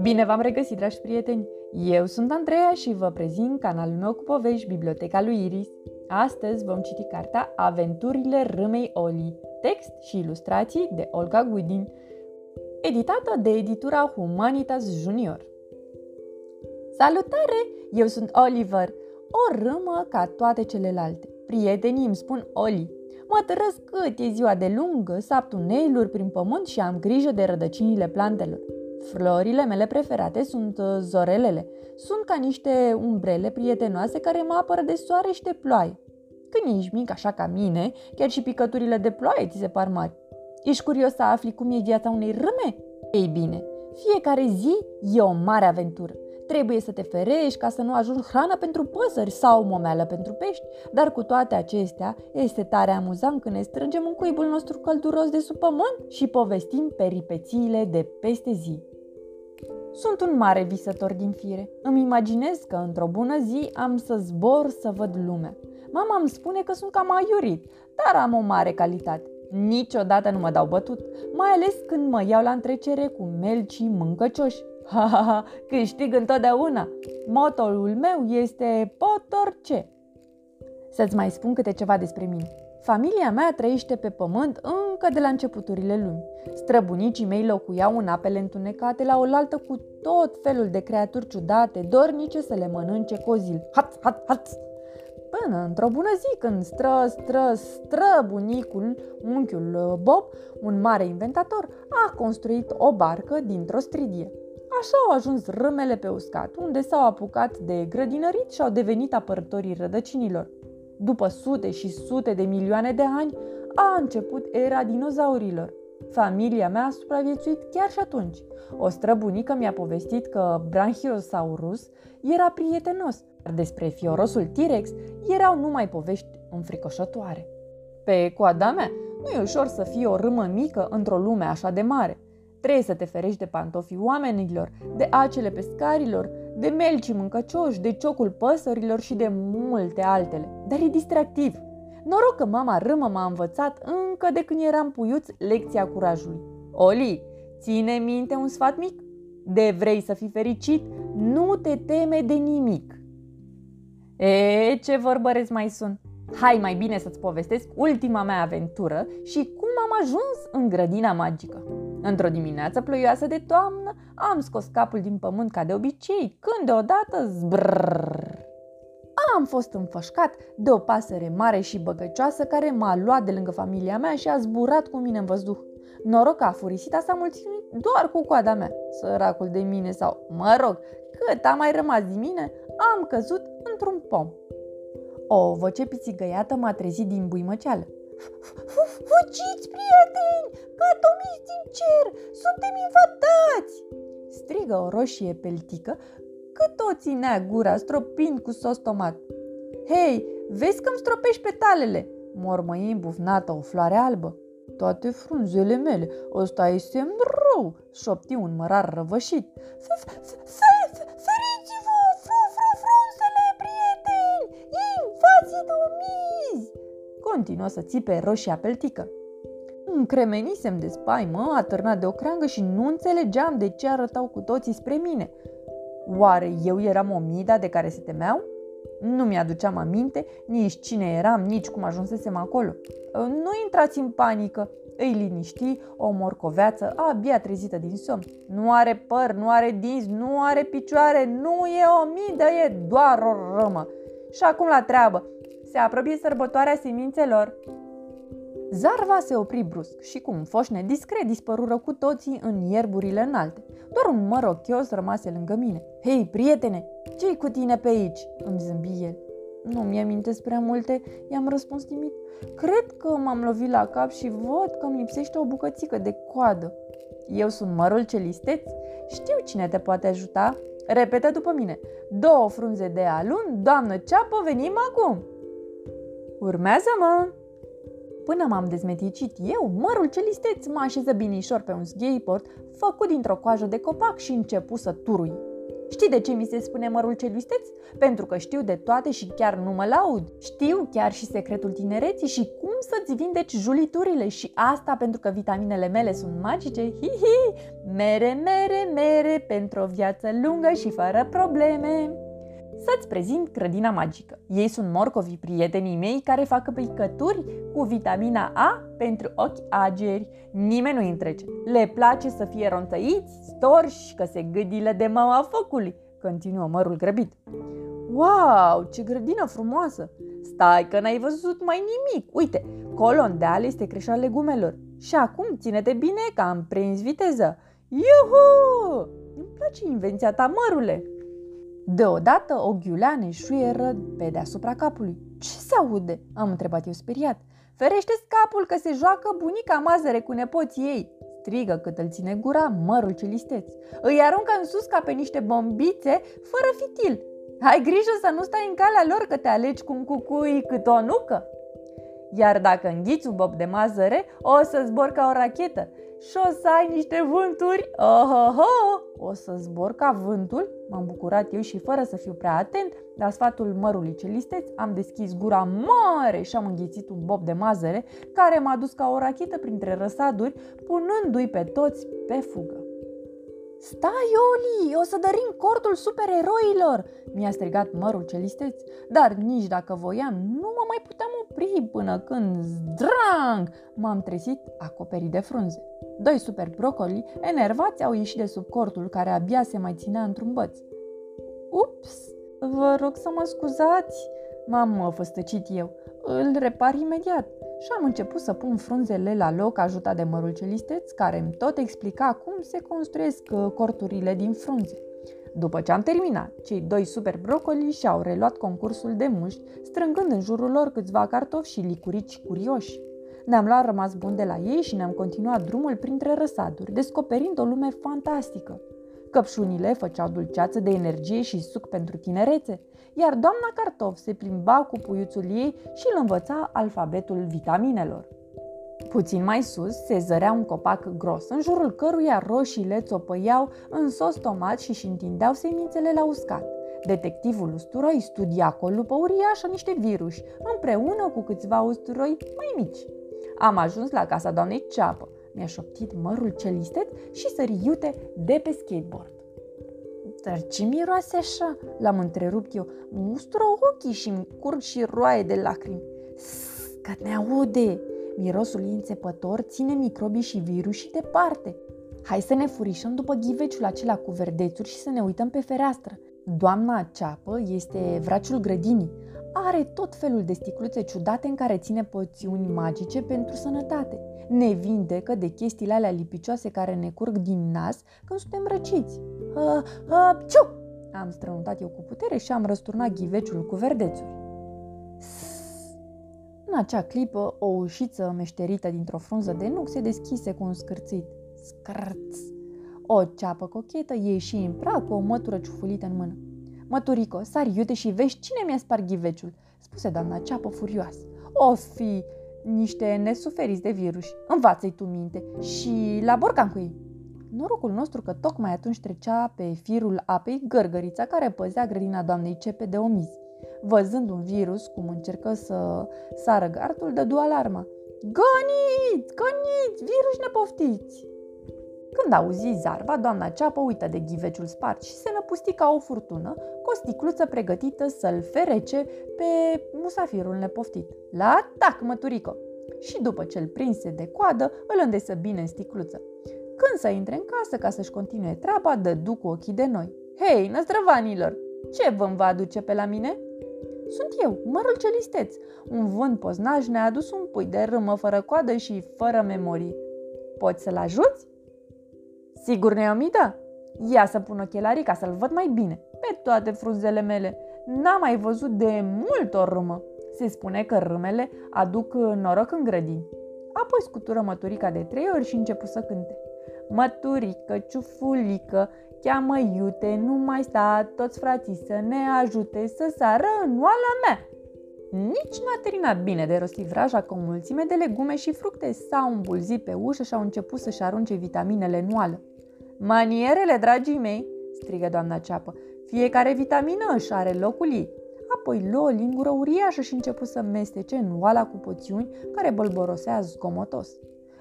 Bine v-am regăsit, dragi prieteni! Eu sunt Andreea și vă prezint canalul meu cu povești, Biblioteca lui Iris. Astăzi vom citi cartea Aventurile Râmei Oli, text și ilustrații de Olga Guidin, editată de editura Humanitas Junior. Salutare! Eu sunt Oliver, o râmă ca toate celelalte. Prietenii îmi spun Oli. Mă tărăsc cât e ziua de lungă, sap tuneluri prin pământ și am grijă de rădăcinile plantelor. Florile mele preferate sunt uh, zorelele. Sunt ca niște umbrele prietenoase care mă apără de soare și de ploaie. Când ești mic așa ca mine, chiar și picăturile de ploaie ți se par mari. Ești curios să afli cum e viața unei râme? Ei bine, fiecare zi e o mare aventură. Trebuie să te ferești ca să nu ajungi hrană pentru păsări sau momeală pentru pești, dar cu toate acestea este tare amuzant când ne strângem în cuibul nostru călduros de sub pământ și povestim peripețiile de peste zi. Sunt un mare visător din fire. Îmi imaginez că într-o bună zi am să zbor să văd lumea. Mama îmi spune că sunt cam aiurit, dar am o mare calitate. Niciodată nu mă dau bătut, mai ales când mă iau la întrecere cu melcii mâncăcioși. Ha, ha, ha, câștig întotdeauna. Motoul meu este potorce. Să-ți mai spun câte ceva despre mine. Familia mea trăiește pe pământ încă de la începuturile lumii. Străbunicii mei locuiau în apele întunecate la oaltă cu tot felul de creaturi ciudate, dornice să le mănânce cozil. Hat, hat, hat! Până într-o bună zi, când stră, stră, stră bunicul, unchiul Bob, un mare inventator, a construit o barcă dintr-o stridie. Așa au ajuns râmele pe uscat, unde s-au apucat de grădinărit și au devenit apărătorii rădăcinilor. După sute și sute de milioane de ani, a început era dinozaurilor. Familia mea a supraviețuit chiar și atunci. O străbunică mi-a povestit că Brachiosaurus era prietenos, dar despre fiorosul T-Rex erau numai povești înfricoșătoare. Pe coada mea, nu e ușor să fii o râmă mică într-o lume așa de mare. Trebuie să te ferești de pantofii oamenilor, de acele pescarilor, de melcii mâncăcioși, de ciocul păsărilor și de multe altele. Dar e distractiv. Noroc că mama râmă m-a învățat încă de când eram puiuț lecția curajului. Oli, ține minte un sfat mic? De vrei să fii fericit, nu te teme de nimic. E, ce vorbăresc mai sunt? Hai mai bine să-ți povestesc ultima mea aventură și cum am ajuns în grădina magică. Într-o dimineață ploioasă de toamnă am scos capul din pământ ca de obicei, când deodată zbrrr. Am fost înfășcat de o pasăre mare și băgăcioasă care m-a luat de lângă familia mea și a zburat cu mine în văzduh. Noroc că a furisita s-a mulțumit doar cu coada mea. Săracul de mine sau, mă rog, cât a mai rămas din mine, am căzut într-un pom. O voce pițigăiată m-a trezit din buimăceală. Fugiți, prieteni! Ca tomiți din cer! Suntem invadați! Strigă o roșie peltică cât o ținea gura stropind cu sos tomat. Hei, vezi că-mi stropești petalele! Mormăi îmbufnată o floare albă. Toate frunzele mele, ăsta e semn rău, șopti un mărar răvășit. Feriți-vă, Continuă să țipe roșia peltică. Încremenisem de spaimă, atârnat de o creangă și nu înțelegeam de ce arătau cu toții spre mine. Oare eu eram omida de care se temeau? Nu mi-aduceam aminte nici cine eram, nici cum ajunsesem acolo. Nu intrați în panică, îi liniști o morcoveață abia trezită din somn. Nu are păr, nu are dinți, nu are picioare, nu e o midă, e doar o rămă. Și acum la treabă. Se apropie sărbătoarea semințelor. Zarva se opri brusc și cu un foșne discret dispărură cu toții în ierburile înalte. Doar un măr ochios rămase lângă mine. Hei, prietene, ce cu tine pe aici?" îmi zâmbi el. Nu mi-amintesc prea multe, i-am răspuns timid. Cred că m-am lovit la cap și văd că îmi lipsește o bucățică de coadă. Eu sunt mărul celisteț, știu cine te poate ajuta. Repetă după mine. Două frunze de alun, doamnă ceapă, venim acum. Urmează-mă! Până m-am dezmeticit eu, mărul celisteț mă așeză binișor pe un skateboard făcut dintr-o coajă de copac și începu să turui. Știi de ce mi se spune mărul celusteț? Pentru că știu de toate și chiar nu mă laud. Știu chiar și secretul tinereții și cum să-ți vindeci juliturile și asta pentru că vitaminele mele sunt magice. Hi-hi! Mere, mere, mere pentru o viață lungă și fără probleme să-ți prezint grădina magică. Ei sunt morcovii prietenii mei care fac picături cu vitamina A pentru ochi ageri. Nimeni nu întrece. Le place să fie rontăiți, storși, că se gâdile de mama focului. Continuă mărul grăbit. Wow, ce grădină frumoasă! Stai că n-ai văzut mai nimic. Uite, colondeal este creșa legumelor. Și acum ține-te bine că am prins viteză. Iuhu! Îmi place invenția ta, mărule! Deodată o ghiuleană șuieră pe deasupra capului. Ce se aude?" am întrebat eu speriat. ferește capul că se joacă bunica mazăre cu nepoții ei!" strigă cât îl ține gura mărul cilisteț. Îi aruncă în sus ca pe niște bombițe fără fitil. Ai grijă să nu stai în calea lor că te alegi cu un cucui cât o nucă. Iar dacă înghiți un bob de mazăre, o să zbor ca o rachetă și o să ai niște vânturi. Ohoho! O să zbor ca vântul? M-am bucurat eu și fără să fiu prea atent, la sfatul mărului celisteț, am deschis gura mare și am înghițit un bob de mazăre care m-a dus ca o rachetă printre răsaduri, punându-i pe toți pe fugă. Stai, Oli, o să dărim cortul supereroilor!" mi-a strigat mărul celisteț, dar nici dacă voiam, nu mă mai puteam opri până când, zdrang, m-am trezit acoperit de frunze. Doi super brocoli, enervați, au ieșit de sub cortul care abia se mai ținea într-un băț. Ups, vă rog să mă scuzați, m-am făstăcit eu. Îl repar imediat și am început să pun frunzele la loc ajutat de mărul celisteț, care îmi tot explica cum se construiesc uh, corturile din frunze. După ce am terminat, cei doi super brocoli și-au reluat concursul de muști, strângând în jurul lor câțiva cartofi și licurici curioși. Ne-am luat rămas bun de la ei și ne-am continuat drumul printre răsaduri, descoperind o lume fantastică. Căpșunile făceau dulceață de energie și suc pentru tinerețe, iar doamna Cartof se plimba cu puiuțul ei și îl învăța alfabetul vitaminelor. Puțin mai sus se zărea un copac gros, în jurul căruia roșiile țopăiau în sos tomat și își întindeau semințele la uscat. Detectivul usturoi studia cu o lupă uriașă niște viruși, împreună cu câțiva usturoi mai mici. Am ajuns la casa doamnei Ceapă, mi-aș șoptit mărul celistet și sări iute de pe skateboard. Dar ce miroase așa? L-am întrerupt eu. Mustră ochii și mi curg și roaie de lacrimi. Că ne aude! Mirosul ei înțepător ține microbii și virusii departe. Hai să ne furișăm după ghiveciul acela cu verdețuri și să ne uităm pe fereastră. Doamna Ceapă este vraciul grădinii. Are tot felul de sticluțe ciudate în care ține poțiuni magice pentru sănătate. Ne vindecă de chestiile alea lipicioase care ne curg din nas când suntem răciți. Uh, uh, ciu! Am strănutat eu cu putere și am răsturnat ghiveciul cu verdețuri. În acea clipă, o ușiță meșterită dintr-o frunză de nuc se deschise cu un scârțit. Scrț! O ceapă cochetă ieși în prag cu o mătură ciufulită în mână. Măturico, sari iute și vezi cine mi-a spart ghiveciul, spuse doamna ceapă furioasă. O fi niște nesuferiți de virus. Învață-i tu minte și la borcan cu ei. Norocul nostru că tocmai atunci trecea pe firul apei gărgărița care păzea grădina doamnei Cepe de omizi. Văzând un virus cum încercă să sară gardul, dădu alarma. Goniți! Goniți! Virus nepoftiți! Când auzi zarva, doamna ceapă uită de ghiveciul spart și se năpusti ca o furtună cu o sticluță pregătită să-l ferece pe musafirul nepoftit. La atac, măturico! Și după ce îl prinse de coadă, îl îndesă bine în sticluță. Când să intre în casă ca să-și continue treaba, dădu cu ochii de noi. Hei, năstrăvanilor, ce vă va aduce pe la mine? Sunt eu, mărul celisteț. Un vânt poznaj ne-a adus un pui de râmă fără coadă și fără memorii. Poți să-l ajuți? Sigur, Neomida? Ia să pun ochelarii ca să-l văd mai bine, pe toate frunzele mele. N-am mai văzut de mult o râmă. Se spune că râmele aduc noroc în grădini. Apoi scutură măturica de trei ori și începu să cânte. Măturică, ciufulică, cheamă iute, nu mai sta toți frații să ne ajute să sară în oala mea. Nici n-a terminat bine de rostit vraja că o mulțime de legume și fructe s-au îmbulzit pe ușă și au început să-și arunce vitaminele în oală. Manierele, dragii mei, strigă doamna ceapă, Fiecare vitamină își are locul ei. Apoi luă o lingură uriașă și începu să mestece în oala cu poțiuni care bălborosea zgomotos.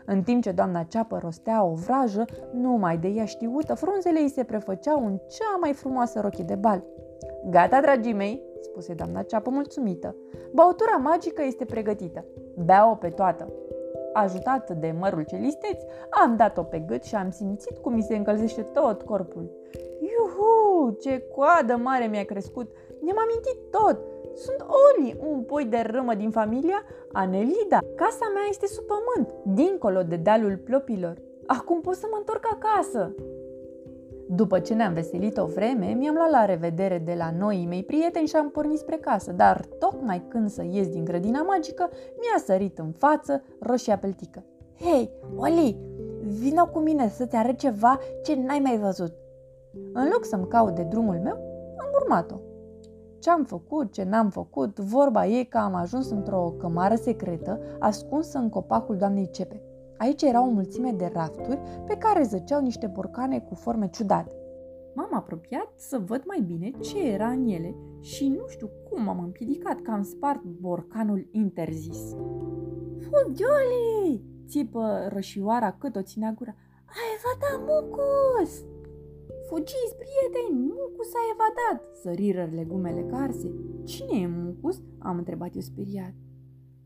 În timp ce doamna ceapă rostea o vrajă, numai de ea știută, frunzele ei se prefăceau în cea mai frumoasă rochie de bal. Gata, dragii mei, spuse doamna ceapă mulțumită. Băutura magică este pregătită. Bea-o pe toată. Ajutat de mărul celisteț, am dat-o pe gât și am simțit cum mi se încălzește tot corpul. Iuhu, ce coadă mare mi-a crescut! Ne-am amintit tot! Sunt Oli, un pui de râmă din familia Anelida. Casa mea este sub pământ, dincolo de dealul plopilor. Acum pot să mă întorc acasă. După ce ne-am veselit o vreme, mi-am luat la revedere de la noii mei prieteni și am pornit spre casă, dar tocmai când să ies din grădina magică, mi-a sărit în față roșia peltică. Hei, Oli, vină cu mine să-ți arăt ceva ce n-ai mai văzut. În loc să-mi caut de drumul meu, am urmat-o. Ce am făcut, ce n-am făcut, vorba e că am ajuns într-o cămară secretă ascunsă în copacul doamnei Cepe. Aici era o mulțime de rafturi pe care zăceau niște borcane cu forme ciudate. M-am apropiat să văd mai bine ce era în ele și nu știu cum am împiedicat că am spart borcanul interzis. Fugioli! țipă rășioara cât o ținea gura. Ai evadat mucus! Fugiți, prieteni, mucus a evadat! Săriră legumele carse. Cine e mucus? am întrebat eu speriat.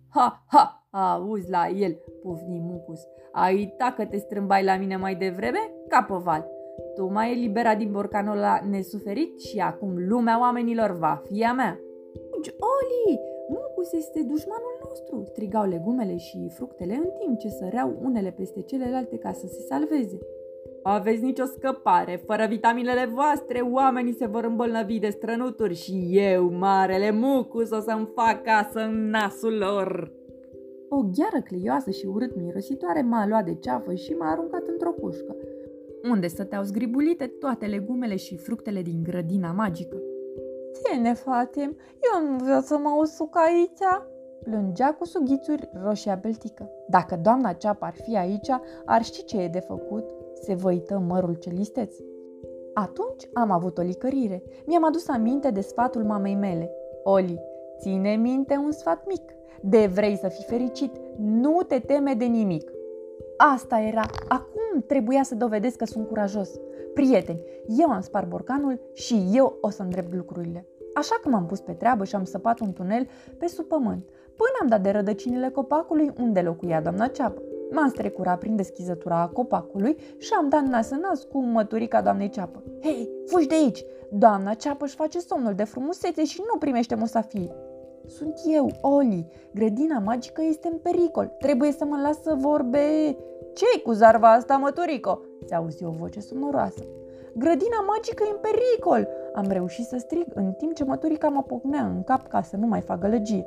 Ha, ha, Auzi la el, pufni Mucus. Ai uitat că te strâmbai la mine mai devreme? Capoval. Tu mai eliberat din borcanul ăla nesuferit și acum lumea oamenilor va fi a mea. Oli, Mucus este dușmanul nostru, strigau legumele și fructele în timp ce săreau unele peste celelalte ca să se salveze. Aveți nicio scăpare, fără vitaminele voastre, oamenii se vor îmbolnăvi de strănuturi și eu, marele Mucus, o să-mi fac casă în nasul lor. O gheară cleioasă și urât mirositoare m-a luat de ceafă și m-a aruncat într-o cușcă, unde stăteau zgribulite toate legumele și fructele din grădina magică. Ce ne facem? Eu nu vreau să mă usuc aici!" plângea cu sughițuri roșia beltică. Dacă doamna ceapă ar fi aici, ar ști ce e de făcut, se văită mărul celisteț. Atunci am avut o licărire. Mi-am adus aminte de sfatul mamei mele. Oli, ține minte un sfat mic de vrei să fii fericit, nu te teme de nimic. Asta era. Acum trebuia să dovedesc că sunt curajos. Prieteni, eu am spart borcanul și eu o să îndrept lucrurile. Așa că m-am pus pe treabă și am săpat un tunel pe sub pământ, până am dat de rădăcinile copacului unde locuia doamna ceapă. M-am strecurat prin deschizătura copacului și am dat nas în nas cu măturica doamnei ceapă. Hei, fugi de aici! Doamna ceapă își face somnul de frumusețe și nu primește musafiri. Sunt eu, Oli. Grădina magică este în pericol. Trebuie să mă las să vorbe... ce cu zarva asta, măturico? Se auzi o voce sonoroasă. Grădina magică e în pericol! Am reușit să strig în timp ce măturica mă pocnea în cap ca să nu mai fac gălăgie.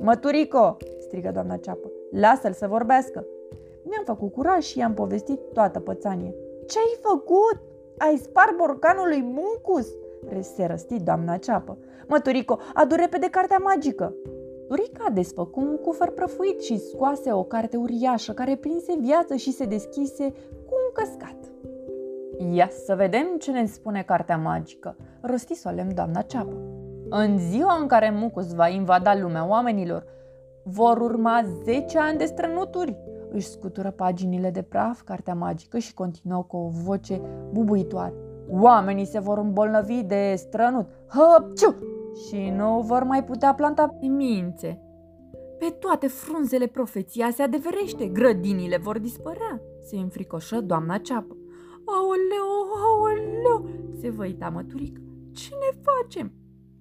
Măturico! strigă doamna ceapă. Lasă-l să vorbească! Mi-am făcut curaj și i-am povestit toată pățania. Ce-ai făcut? Ai spart borcanul lui Mucus? se răsti doamna ceapă. Măturico, adu repede cartea magică! Turica desfăcu un cufăr prăfuit și scoase o carte uriașă care prinse viață și se deschise cu un căscat. Ia să vedem ce ne spune cartea magică, rosti solemn doamna ceapă. În ziua în care Mucus va invada lumea oamenilor, vor urma 10 ani de strănuturi. Își scutură paginile de praf, cartea magică și continuă cu o voce bubuitoare. Oamenii se vor îmbolnăvi de strănut. Hăpciu! Și nu vor mai putea planta mințe. Pe toate frunzele profeția se adeverește, grădinile vor dispărea, se înfricoșă doamna ceapă. Aoleu, aoleu, se văita măturică. Ce ne facem?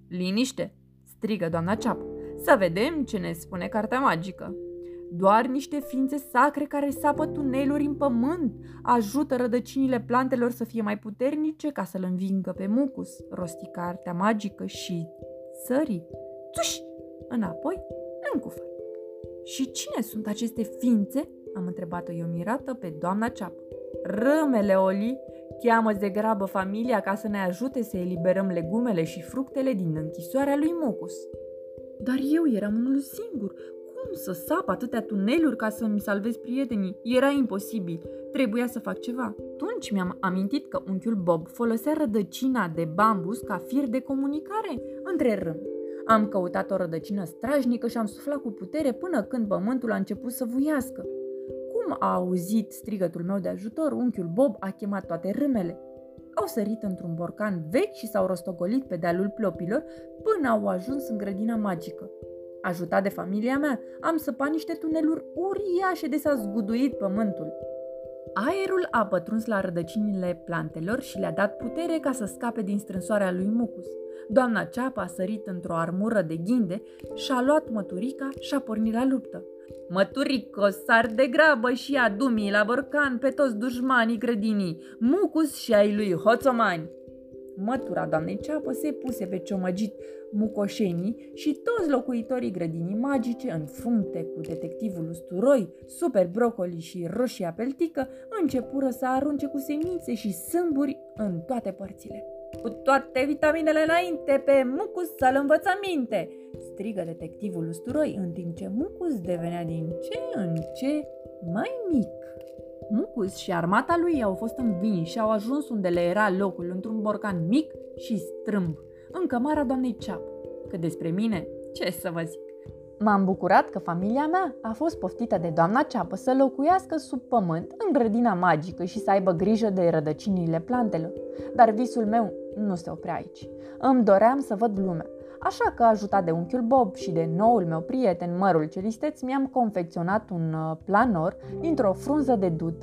Liniște, strigă doamna ceapă. Să vedem ce ne spune cartea magică. Doar niște ființe sacre care sapă tuneluri în pământ ajută rădăcinile plantelor să fie mai puternice ca să-l învingă pe mucus, rosti cartea magică și sării. Tuși! Înapoi, în cufăr. Și cine sunt aceste ființe? Am întrebat-o eu mirată pe doamna ceapă. Râmele, Oli, cheamă de grabă familia ca să ne ajute să eliberăm legumele și fructele din închisoarea lui Mucus. Dar eu eram unul singur, Cum să sap atâtea tuneluri ca să-mi salvez prietenii? Era imposibil. Trebuia să fac ceva. Atunci mi-am amintit că unchiul Bob folosea rădăcina de bambus ca fir de comunicare între râmi. Am căutat o rădăcină strajnică și am suflat cu putere până când pământul a început să vuiască. Cum a auzit strigătul meu de ajutor, unchiul Bob a chemat toate râmele. Au sărit într-un borcan vechi și s-au rostogolit pe dealul plopilor până au ajuns în grădina magică. Ajutat de familia mea, am săpat niște tuneluri uriașe de s-a zguduit pământul. Aerul a pătruns la rădăcinile plantelor și le-a dat putere ca să scape din strânsoarea lui Mucus. Doamna Ceapa a sărit într-o armură de ghinde și-a luat măturica și a pornit la luptă. Măturico, sar de grabă și adumii la borcan pe toți dușmanii grădinii, Mucus și ai lui Hoțomani. Mătura doamnei Ceapă se puse pe ciomăgit mucoșenii și toți locuitorii grădinii magice, în frunte cu detectivul usturoi, super brocoli și roșia peltică, începură să arunce cu semințe și sâmburi în toate părțile. Cu toate vitaminele înainte, pe Mucus să-l învățăminte! strigă detectivul usturoi, în timp ce Mucus devenea din ce în ce mai mic. Mucus și armata lui au fost învinși și au ajuns unde le era locul, într-un borcan mic și strâmb, în cămara doamnei Ceap. Că despre mine, ce să vă zic? M-am bucurat că familia mea a fost poftită de doamna Ceapă să locuiască sub pământ în grădina magică și să aibă grijă de rădăcinile plantelor. Dar visul meu nu se oprea aici. Îmi doream să văd lumea. Așa că, ajutat de unchiul Bob și de noul meu prieten, mărul celisteț, mi-am confecționat un uh, planor dintr-o frunză de dud.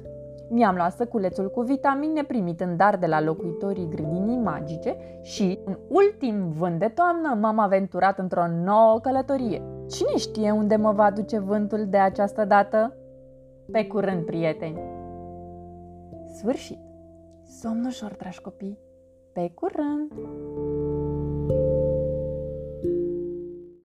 Mi-am luat săculețul cu vitamine primit în dar de la locuitorii grădinii magice și, în ultim vânt de toamnă, m-am aventurat într-o nouă călătorie. Cine știe unde mă va duce vântul de această dată? Pe curând, prieteni! Sfârșit! Somn ușor, dragi copii! Pe curând!